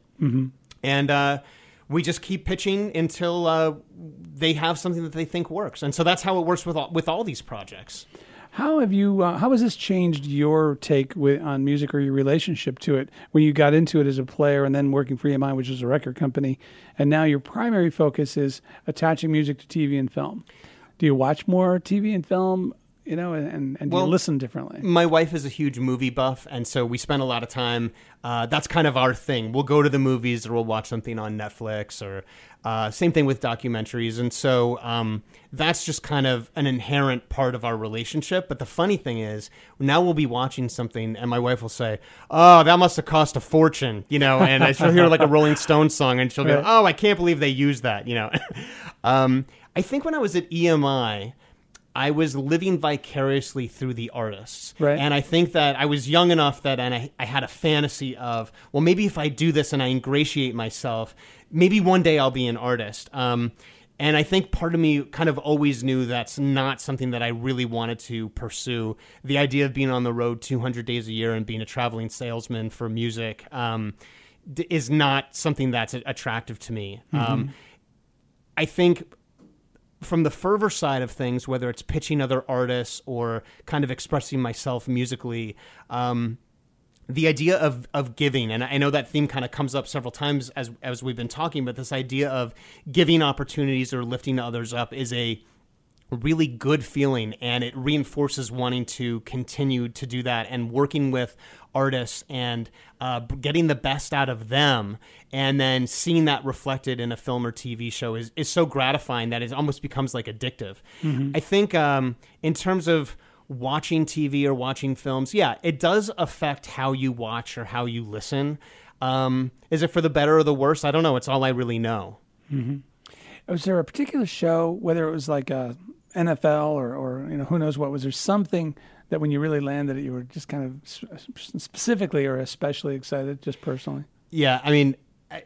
and uh, we just keep pitching until uh, they have something that they think works. And so that's how it works with all, with all these projects. How have you? Uh, how has this changed your take with, on music or your relationship to it when you got into it as a player and then working for EMI, which is a record company, and now your primary focus is attaching music to TV and film? Do you watch more TV and film? You know, and and, and do Well, you listen differently? My wife is a huge movie buff, and so we spend a lot of time. Uh, that's kind of our thing. We'll go to the movies, or we'll watch something on Netflix, or uh, same thing with documentaries. And so um, that's just kind of an inherent part of our relationship. But the funny thing is, now we'll be watching something, and my wife will say, "Oh, that must have cost a fortune," you know, and she'll hear like a Rolling Stones song, and she'll go, Right. "Oh, I can't believe they used that," you know. um, I think when I was at EMI. I was living vicariously through the artists. Right. And I think that I was young enough that, and I, I had a fantasy of, well, maybe if I do this and I ingratiate myself, maybe one day I'll be an artist. Um, and I think part of me kind of always knew that's not something that I really wanted to pursue. The idea of being on the road 200 days a year and being a traveling salesman for music um, d- is not something that's attractive to me. Um, I think from the fervor side of things, whether it's pitching other artists or kind of expressing myself musically, um, the idea of of giving, and I know that theme kind of comes up several times as as we've been talking, but this idea of giving opportunities or lifting others up is a really good feeling and it reinforces wanting to continue to do that and working with artists and uh, getting the best out of them and then seeing that reflected in a film or tv show is, is so gratifying that it almost becomes like addictive. I think um, in terms of watching tv or watching films yeah it does affect how you watch or how you listen. Um, is it for the better or the worse? I don't know. It's all i really know. Was there a particular show, whether it was like a NFL or, or you know who knows what, was there something that when you really landed it, you were just kind of specifically or especially excited, just personally? Yeah, I mean,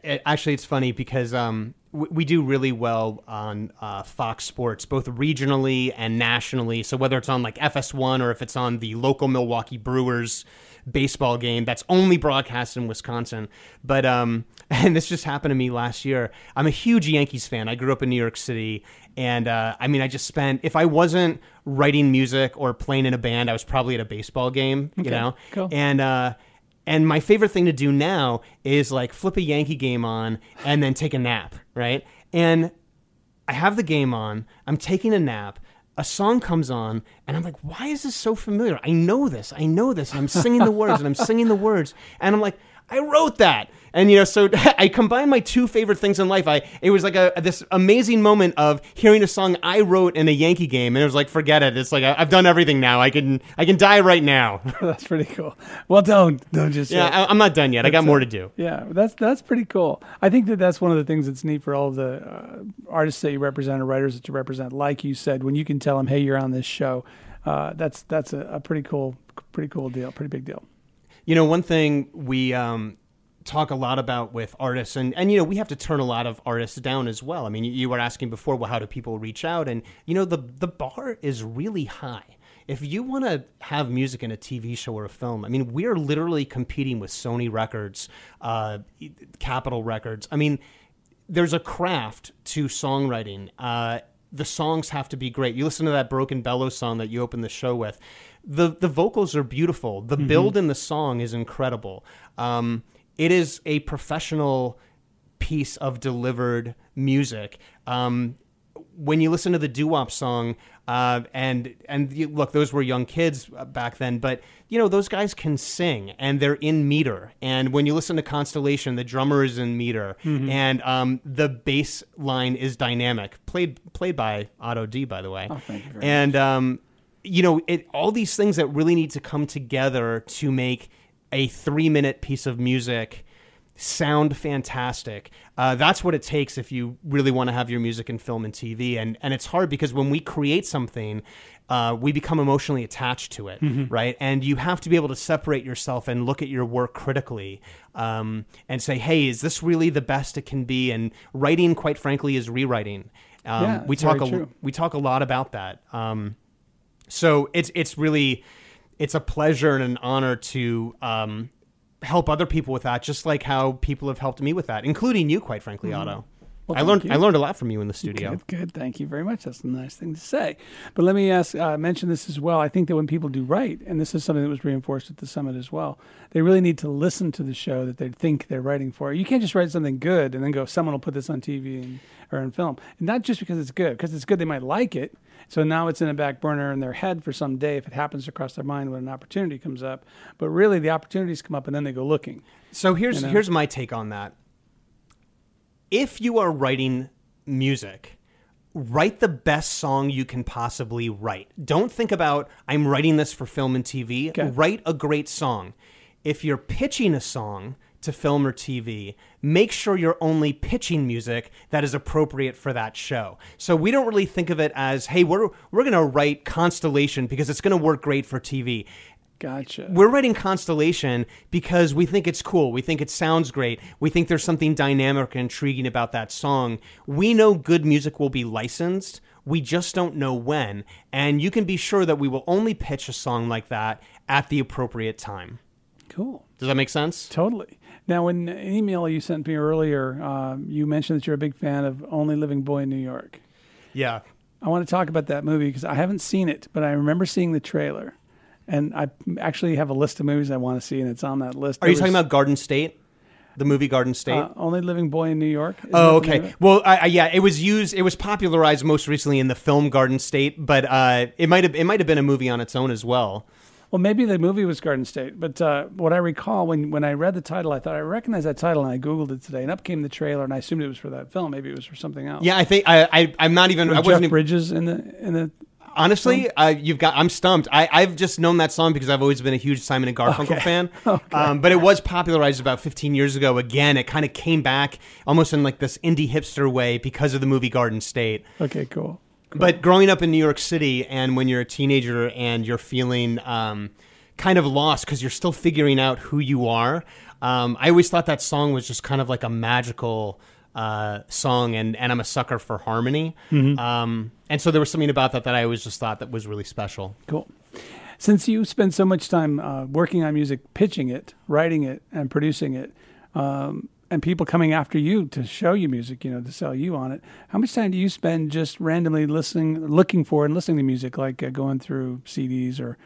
actually, it's funny because um, we do really well on uh, Fox Sports, both regionally and nationally. So whether it's on like FS1 or if it's on the local Milwaukee Brewers baseball game that's only broadcast in Wisconsin. But um, and this just happened to me last year. I'm a huge Yankees fan. I grew up in New York City, and uh, I mean, I just spent if I wasn't writing music or playing in a band, I was probably at a baseball game. You know, cool. and uh, and my favorite thing to do now is like flip a Yankee game on and then take a nap, right? And I have the game on, I'm taking a nap, a song comes on, and I'm like, why is this so familiar? I know this, I know this, and I'm singing the words, and I'm singing the words, and I'm like, I wrote that. And you know, so I combined my two favorite things in life. I it was like a this amazing moment of hearing a song I wrote in a Yankee game, and it was like, forget it. It's like I, I've done everything now. I can I can die right now. That's pretty cool. Well, don't don't just yeah. I, I'm not done yet. I got more to do. Yeah, that's that's pretty cool. I think that that's one of the things that's neat for all the uh, artists that you represent or writers that you represent. Like you said, when you can tell them, "Hey, you're on this show," uh, that's that's a, a pretty cool, pretty cool deal, pretty big deal. You know, one thing we um, talk a lot about with artists, and, and you know, we have to turn a lot of artists down as well. I mean, you, you were asking before, well, how do people reach out? And you know, the the bar is really high. If you want to have music in a TV show or a film, I mean, we are literally competing with Sony Records, uh, Capitol Records. I mean, there's a craft to songwriting. Uh, the songs have to be great. You listen to that Broken Bellow song that you opened the show with. The the vocals are beautiful. The build in the song is incredible. Um, it is a professional piece of delivered music. Um, when you listen to the doo wop song, uh, and and you, look, those were young kids uh, back then, but you know those guys can sing and they're in meter. And when you listen to Constellation, the drummer is in meter, and um, the bass line is dynamic. Played played by Otto D, by the way. Oh, thank you very and um, you know, it all these things that really need to come together to make a three minute piece of music sound fantastic. Uh, that's what it takes if you really want to have your music in film and TV. And and it's hard because when we create something, uh, we become emotionally attached to it, right? And you have to be able to separate yourself and look at your work critically um, and say, hey, is this really the best it can be? And writing, quite frankly, is rewriting. Um, Yeah, we talk a, true. we talk a lot about that. Um, so it's it's really it's a pleasure and an honor to um, help other people with that, just like how people have helped me with that, including you, quite frankly, Otto. Well, I learned you. I learned a lot from you in the studio. Good, good. Thank you very much. That's a nice thing to say. But let me ask, uh, mention this as well. I think that when people do write, and this is something that was reinforced at the summit as well, they really need to listen to the show that they think they're writing for. You can't just write something good and then go, someone will put this on TV and, or in film. And not just because it's good, because it's good, they might like it. So now it's in a back burner in their head for some day if it happens to cross their mind when an opportunity comes up. But really, the opportunities come up and then they go looking. So here's You know? here's my take on that. If you are writing music, write the best song you can possibly write. Don't think about I'm writing this for film and TV. Okay. Write a great song. If you're pitching a song to film or TV, make sure you're only pitching music that is appropriate for that show. So we don't really think of it as, hey, we're we're going to write Constellation because it's going to work great for TV Gotcha. we're writing Constellation because we think it's cool. We think it sounds great. We think there's something dynamic and intriguing about that song. We know good music will be licensed. We just don't know when. And you can be sure that we will only pitch a song like that at the appropriate time. cool. Does that make sense? Totally. Now, in an email you sent me earlier, um, you mentioned that you're a big fan of Only Living Boy in New York. Yeah. I want to talk about that movie because I haven't seen it, but I remember seeing the trailer. And I actually have a list of movies I want to see, and it's on that list. Are you talking about Garden State? The movie Garden State? uh, Only Living Boy in New York? Isn't Oh, that the name okay. Well, I, I, yeah, it was used. It was popularized most recently in the film Garden State, but uh, it might have it might have been a movie on its own as well. Well, maybe the movie was Garden State, but uh, what I recall when, when I read the title, I thought I recognized that title, and I googled it today, and up came the trailer, and I assumed it was for that film. Maybe it was for something else. Yeah, I think I, I I'm not even. I wasn't Jeff even, Bridges in the in the honestly. Uh, you've got. I'm stumped. I I've just known that song because I've always been a huge Simon and Garfunkel Okay. fan. Okay. Um, but it was popularized about 15 years ago. Again, it kind of came back almost in like this indie hipster way because of the movie Garden State. okay, cool. But growing up in New York City, and when you're a teenager and you're feeling um, kind of lost because you're still figuring out who you are, um, I always thought that song was just kind of like a magical uh, song, and, and I'm a sucker for harmony. Um, and so there was something about that that I always just thought that was really special. Cool. Since you spend so much time uh, working on music, pitching it, writing it, and producing it, um, and people coming after you to show you music, you know, to sell you on it, how much time do you spend just randomly listening, looking for and listening to music, like uh, going through CDs or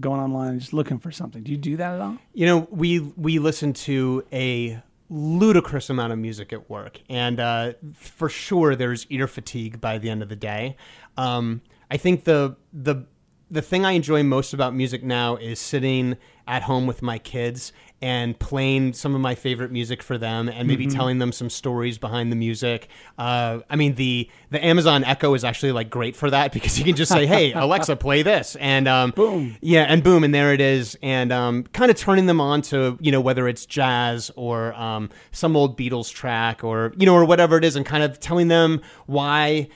going online and just looking for something? Do you do that at all? You know, we we listen to a ludicrous amount of music at work, and uh, for sure there's ear fatigue by the end of the day. Um, I think the the the thing I enjoy most about music now is sitting at home with my kids and playing some of my favorite music for them and maybe telling them some stories behind the music. Uh, I mean, the the Amazon Echo is actually like great for that because you can just say, "Hey, Alexa, play this," and um, Boom. yeah, and boom, and there it is, and um, kind of turning them on to you know whether it's jazz or um, some old Beatles track or you know or whatever it is, and kind of telling them why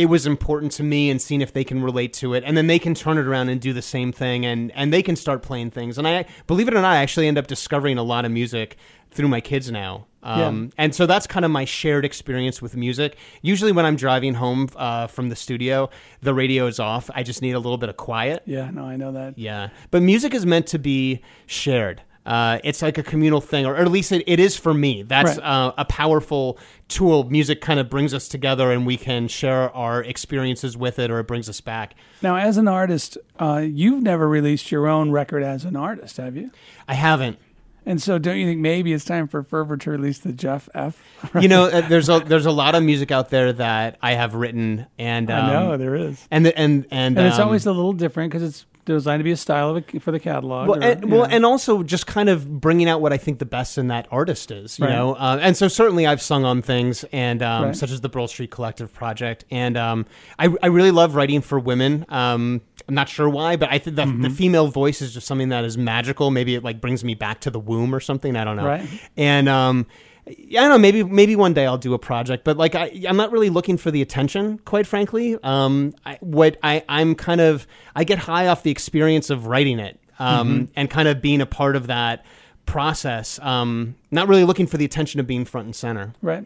it was important to me and seeing if they can relate to it. And then they can turn it around and do the same thing and and they can start playing things. And i believe it or not i actually end up discovering a lot of music through my kids now. Um, and so that's kind of my shared experience with music. Usually when i'm driving home uh, from the studio the radio is off. I just need a little bit of quiet. Yeah, no, I know that. yeah. But music is meant to be shared. Uh, it's like a communal thing, or, at least it, it is for me. That's Right. uh, a powerful tool. Music kind of brings us together and we can share our experiences with it, or it brings us back. Now, as an artist, uh, you've never released your own record as an artist, have you? I haven't. And so, don't you think maybe it's time for Fervor to release the Jeff F? You know, uh, there's a there's a lot of music out there that I have written, and um, I know there is, and the, and and and it's um, always a little different because it's designed to be a style of a, for the catalog. Well, or, and, well, know. and also just kind of bringing out what I think the best in that artist is, you Right. know. Uh, and so certainly I've sung on things, and um, Right. such as the Brill Street Collective project, and um, I, I really love writing for women. Um, I'm not sure why, but I think that Mm-hmm. the female voice is just something that is magical. Maybe it like brings me back to the womb or something. I don't know. Right. And um, I don't know. Maybe maybe one day I'll do a project, but like I, I'm not really looking for the attention, quite frankly. Um, I, what I I'm kind of I get high off the experience of writing it, um, and kind of being a part of that process. Um, not really looking for the attention of being front and center. right.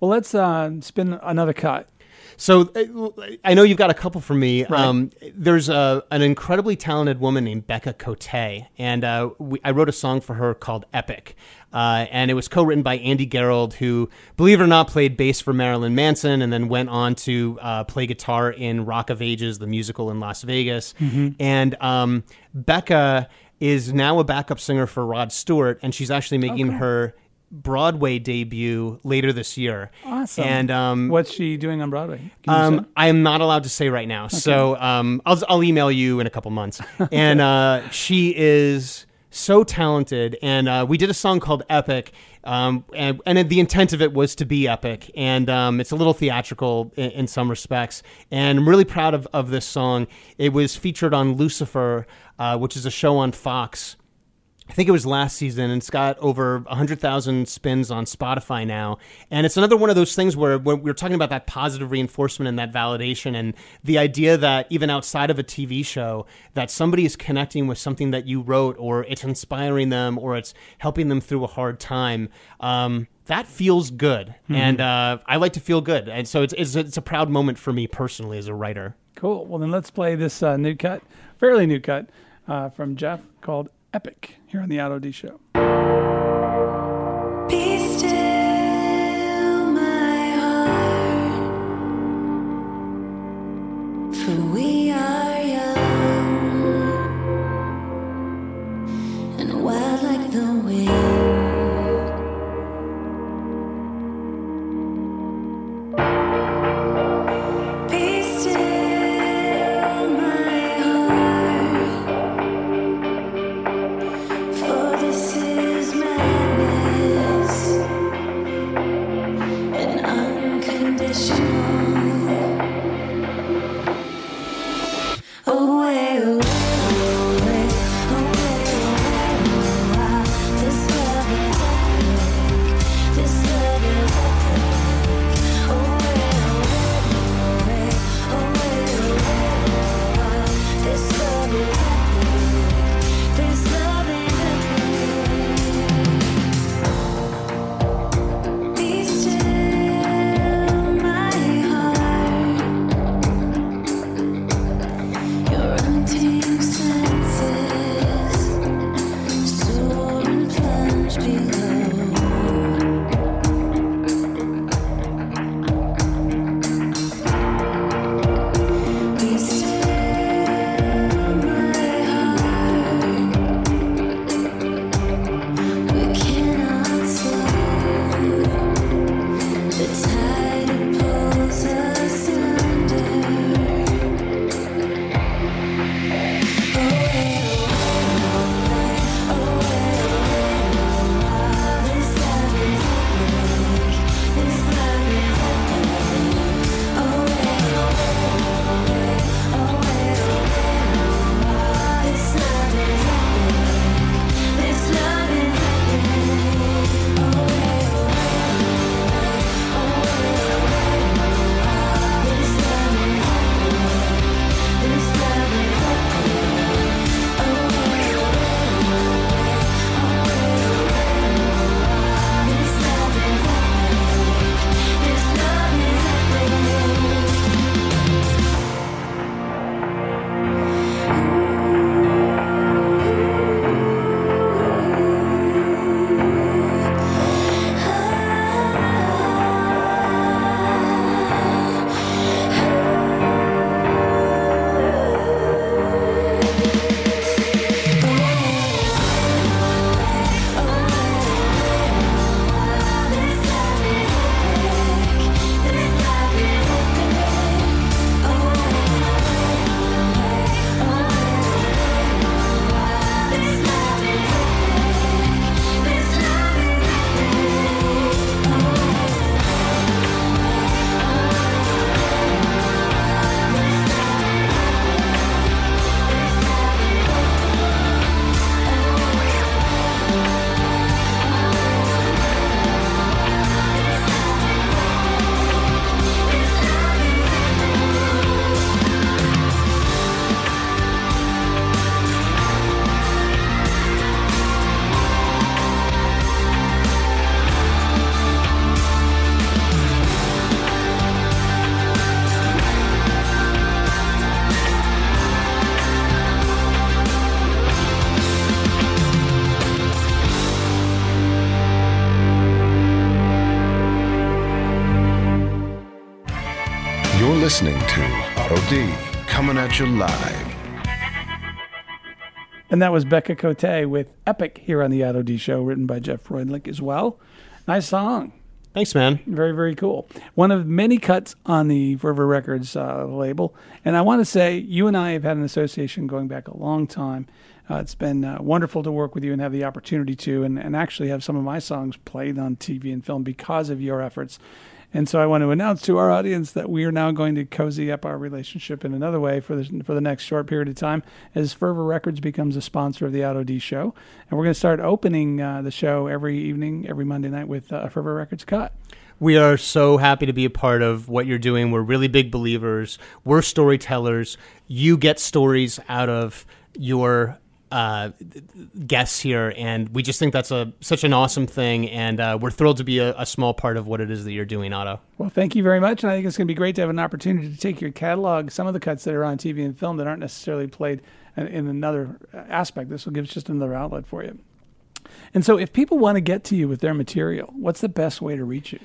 Well, let's uh, spin another cut. So uh, I know you've got a couple for me. Um, there's a, an incredibly talented woman named Becca Cote, and uh, we, I wrote a song for her called Epic. Uh, and it was co-written by Andy Gerold, who, believe it or not, played bass for Marilyn Manson, and then went on to uh, play guitar in Rock of Ages, the musical in Las Vegas. And um, Becca is now a backup singer for Rod Stewart, and she's actually making her Broadway debut later this year. Awesome. And um, What's she doing on Broadway? Um. I am not allowed to say right now. So um, I'll, I'll email you in a couple months. And uh, she is so talented. And uh, we did a song called Epic. Um, and, and the intent of it was to be epic. And um, it's a little theatrical in, in some respects. And I'm really proud of, of this song. It was featured on Lucifer, uh, which is a show on Fox. I think it was last season, and it's got over 100,000 spins on Spotify now. And it's another one of those things where, when we're talking about that positive reinforcement and that validation, and the idea that even outside of a TV show, that somebody is connecting with something that you wrote, or it's inspiring them, or it's helping them through a hard time. Um, that feels good, and uh, I like to feel good, and so it's, it's it's a proud moment for me personally as a writer. Cool. Well, then let's play this uh, new cut, fairly new cut uh, from Jeff called Epic here on the Otto D Show. To Otto D coming at you live. And that was Becca Cote with Epic here on the Otto D Show, written by Jeff Freundlich as well. Nice song. Thanks, man. Very, very cool. One of many cuts on the Fervor Records uh, label. And I want to say, you and I have had an association going back a long time. Uh, it's been uh, wonderful to work with you and have the opportunity to, and, and actually have some of my songs played on TV and film because of your efforts. And so I want to announce to our audience that we are now going to cozy up our relationship in another way for the, for the next short period of time as Fervor Records becomes a sponsor of the Otto D show. And we're going to start opening uh, the show every evening, every Monday night with uh, a Fervor Records cut. We are so happy to be a part of what you're doing. We're really big believers. We're storytellers. You get stories out of your uh, guests here, and we just think that's a such an awesome thing. And uh, we're thrilled to be a, a small part of what it is that you're doing, Otto. Well, thank you very much. And I think it's going to be great to have an opportunity to take your catalog, some of the cuts that are on TV and film that aren't necessarily played in, another aspect. This will give us just another outlet for you. And so, if people want to get to you with their material, what's the best way to reach you?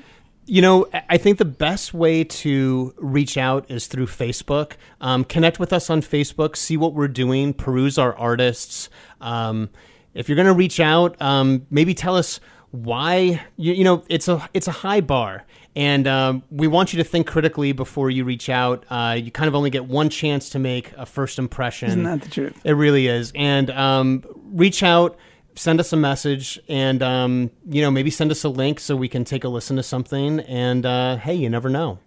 You know, I- think the best way to reach out is through Facebook. Um, connect with us on Facebook, see what we're doing, peruse our artists. Um, if you're going to reach out, um, maybe tell us why. You, you know, it's a it's a high bar, and um, we want you to think critically before you reach out. Uh, you kind of only get one chance to make a first impression. Isn't that the truth? It really is. And um, reach out, send us a message, and um, you know maybe send us a link so we can take a listen to something. And uh, hey, you never know.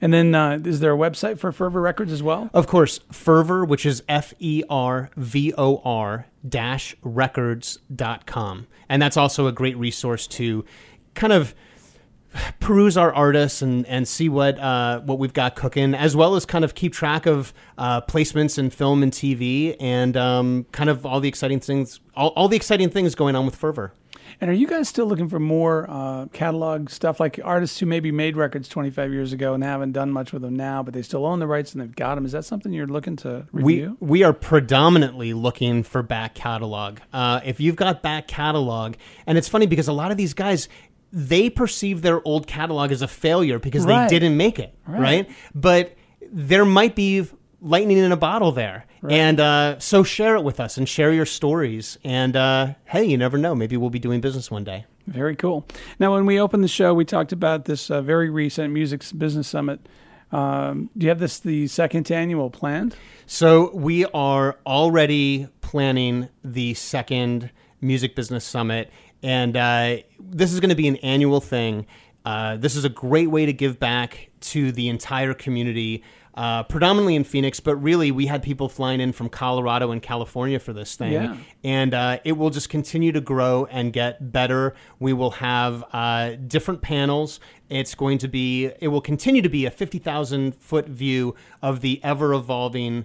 And then, uh, is there a website for Fervor Records as well? Of course, Fervor, which is F E R V O R dash records.com. And that's also a great resource to kind of peruse our artists and, and see what uh, what we've got cooking, as well as kind of keep track of uh, placements in film and TV, and um, kind of all the exciting things, all, all the exciting things going on with Fervor. And are you guys still looking for more uh, catalog stuff, like artists who maybe made records 25 years ago and haven't done much with them now, but they still own the rights and they've got them? Is that something you're looking to We review? we are predominantly looking for back catalog. Uh, if you've got back catalog, and it's funny because a lot of these guys they perceive their old catalog as a failure because Right. they didn't make it, Right. right? But there might be lightning in a bottle there, and uh, so share it with us and share your stories. And uh, hey, you never know, maybe we'll be doing business one day. Very cool. Now, when we opened the show, we talked about this uh, very recent Music Business Summit. Um, do you have this the second annual planned? So we are already planning the second Music Business Summit, and uh, this is going to be an annual thing. Uh, this is a great way to give back to the entire community, uh, predominantly in Phoenix, but really we had people flying in from Colorado and California for this thing, Yeah. and uh, it will just continue to grow and get better. We will have uh, different panels. It's going to be, it will continue to be a 50,000 foot view of the ever evolving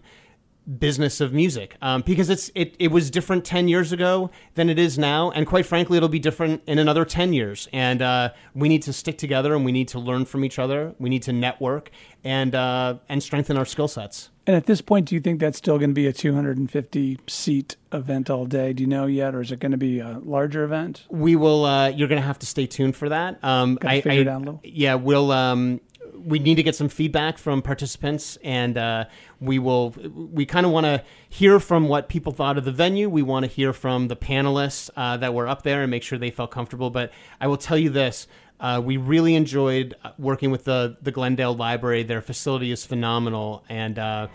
business of music um, because it's it, it was different 10 years ago than it is now and quite frankly it'll be different in another 10 years and uh, we need to stick together and we need to learn from each other we need to network and uh, and strengthen our skill sets And at this point, do you think that's still going to be a 250 seat event all day? Do you know yet, or is it going to be a larger event? we will uh, you're gonna have to stay tuned for that um, Gotta figure it out a little. yeah we'll um, we need to get some feedback from participants and uh, we will we kind of want to hear from what people thought of the venue we want to hear from the panelists uh, that were up there and make sure they felt comfortable but i will tell you this uh, we really enjoyed uh, working with the, the Glendale Library. Their facility is phenomenal, and uh,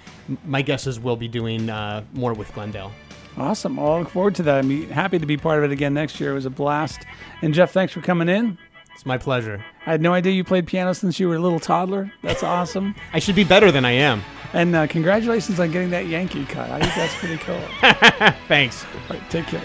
my guess is we'll be doing uh, more with Glendale. Awesome. Well, I look forward to that. I'm happy to be part of it again next year. It was a blast. And Jeff, thanks for coming in. It's my pleasure. I had no idea you played piano since you were a little toddler. That's awesome. I should be better than I am. And uh, congratulations on getting that Yankee cut. I think that's pretty cool. Thanks. All right, take care.